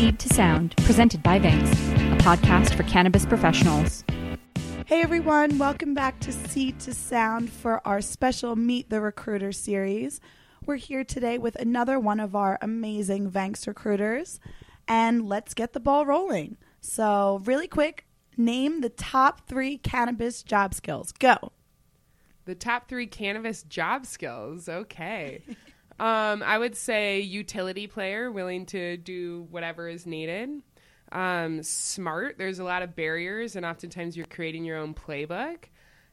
Seed to Sound, presented by Vangst, a podcast for cannabis professionals. Hey everyone, welcome back to Seed to Sound for our special Meet the Recruiter series. We're here today with another one of our amazing Vangst recruiters, and let's get the ball rolling. So, really quick, name the top three cannabis job skills. Go. The top three cannabis job skills. Okay. um, I would say utility player, willing to do whatever is needed. Um, smart. There's a lot of barriers, and oftentimes you're creating your own playbook.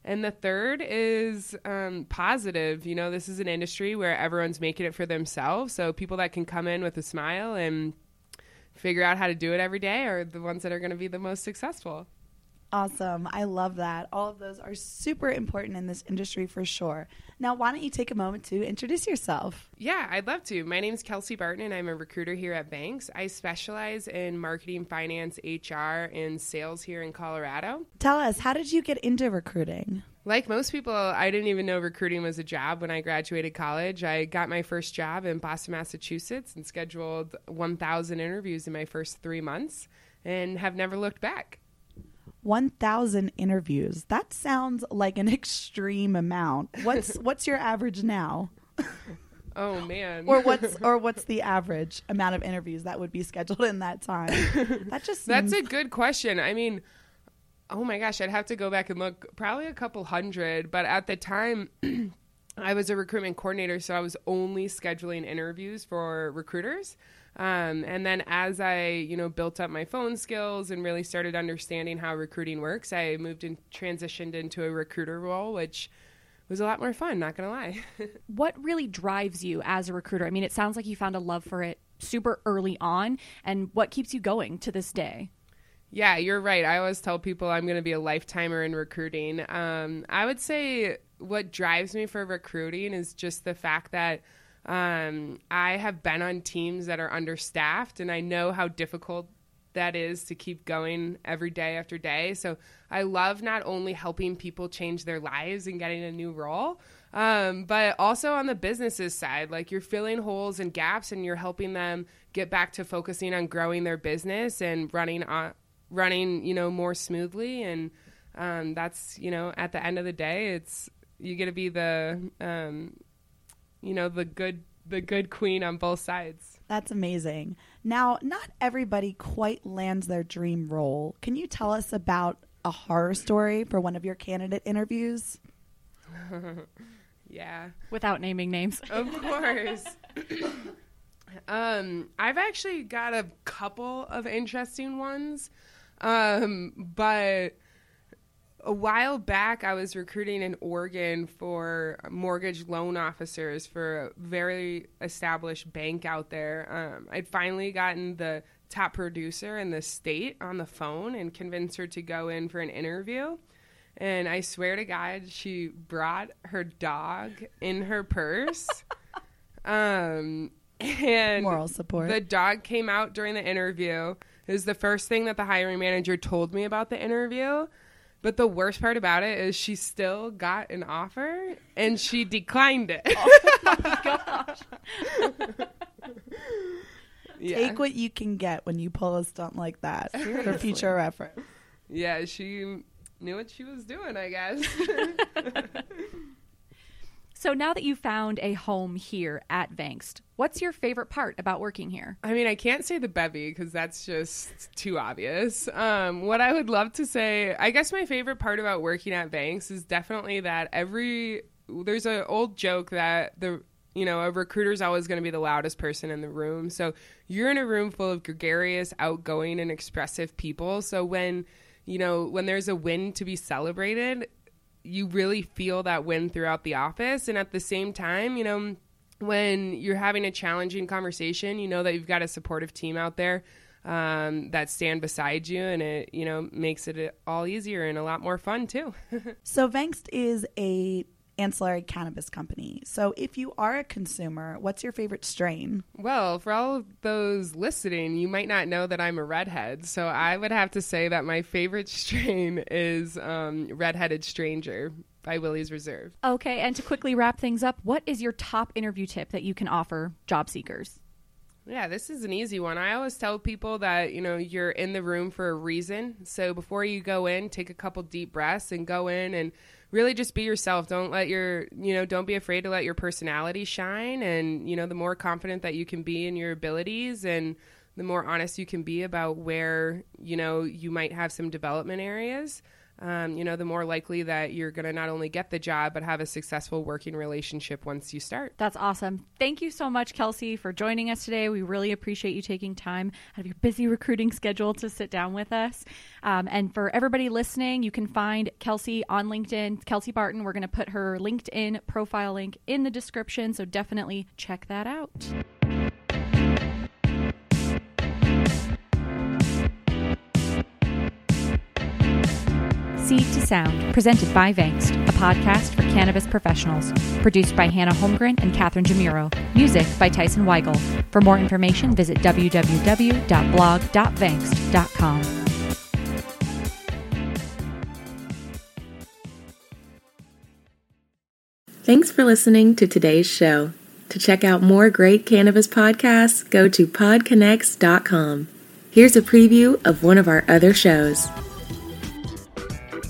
And the third is um, positive. You know, this is an industry where everyone's making it for themselves. So people that can come in with a smile and figure out how to do it every day are the ones that are going to be the most successful. Awesome. I love that. All of those are super important in this industry for sure. Now, why don't you take a moment to introduce yourself? Yeah, I'd love to. My name is Kelsey Barton, and I'm a recruiter here at Vangst. I specialize in marketing, finance, HR, and sales here in Colorado. Tell us, how did you get into recruiting? Like most people, I didn't even know recruiting was a job when I graduated college. I got my first job in Boston, Massachusetts, and scheduled 1,000 interviews in my first three months and have never looked back. 1,000 interviews. That sounds like an extreme amount. What's what's your average now? Oh man. or what's or what's the average amount of interviews that would be scheduled in that time? That just That's a good question. I mean, oh my gosh, I'd have to go back and look. Probably a couple hundred, but at the time I was a recruitment coordinator, so I was only scheduling interviews for recruiters. Um, and then as I, you know, built up my phone skills and really started understanding how recruiting works, I moved and transitioned into a recruiter role, which was a lot more fun, not gonna lie. What really drives you as a recruiter? I mean, it sounds like you found a love for it super early on, and what keeps you going to this day? Yeah, you're right. I always tell people I'm going to be a lifetimer in recruiting. Um, I would say what drives me for recruiting is just the fact that um, I have been on teams that are understaffed, and I know how difficult that is to keep going every day after day. So I love not only helping people change their lives and getting a new role, um, but also on the businesses side, like you're filling holes and gaps, and you're helping them get back to focusing on growing their business and running on running you know more smoothly and um, that's you know at the end of the day it's you get to be the um, you know the good the good queen on both sides That's amazing. Now, not everybody quite lands their dream role. Can you tell us about a horror story for one of your candidate interviews? yeah Without naming names. of course um i've actually got a couple of interesting ones um but a while back i was recruiting in oregon for mortgage loan officers for a very established bank out there um, i'd finally gotten the top producer in the state on the phone and convinced her to go in for an interview and i swear to god she brought her dog in her purse um, and Moral support. the dog came out during the interview. It was the first thing that the hiring manager told me about the interview. But the worst part about it is she still got an offer and she declined it. Oh yeah. Take what you can get when you pull a stunt like that for future reference. yeah, she knew what she was doing, I guess. So now that you found a home here at Vangst, what's your favorite part about working here? I mean, I can't say the bevy because that's just too obvious. Um, what I would love to say, I guess my favorite part about working at Vangst is definitely that every there's an old joke that the you know a recruiter's always going to be the loudest person in the room. So you're in a room full of gregarious, outgoing, and expressive people. So when you know when there's a win to be celebrated, you really feel that win throughout the office, and at the same time, you know when you're having a challenging conversation, you know that you've got a supportive team out there um, that stand beside you, and it you know makes it all easier and a lot more fun too. So Vangst is a ancillary cannabis company. So if you are a consumer, what's your favorite strain? well, for all of those listening, you might not know that I'm a redhead, so I would have to say that my favorite strain is um, Redheaded Stranger by Willie's Reserve. Okay, and to quickly wrap things up, what is your top interview tip that you can offer job seekers? Yeah, this is an easy one. I always tell people that, you know, you're in the room for a reason. So before you go in, take a couple deep breaths and go in and really just be yourself. Don't let your, you know, don't be afraid to let your personality shine. And, you know, the more confident that you can be in your abilities and the more honest you can be about where, you know, you might have some development areas um, you know, the more likely that you're going to not only get the job, but have a successful working relationship once you start. That's awesome. Thank you so much, Kelsey, for joining us today. We really appreciate you taking time out of your busy recruiting schedule to sit down with us. Um, and for everybody listening, you can find Kelsey on LinkedIn, Kelsey Barton. We're going to put her LinkedIn profile link in the description, so definitely check that out. Seed to Sound, presented by Vangst, a podcast for cannabis professionals. Produced by Hannah Holmgren and Catherine Jamiro. Music by Tyson Weigel. For more information, visit www.blog.vangst.com. Thanks for listening to today's show. To check out more great cannabis podcasts, go to podconnects.com. Here's a preview of one of our other shows.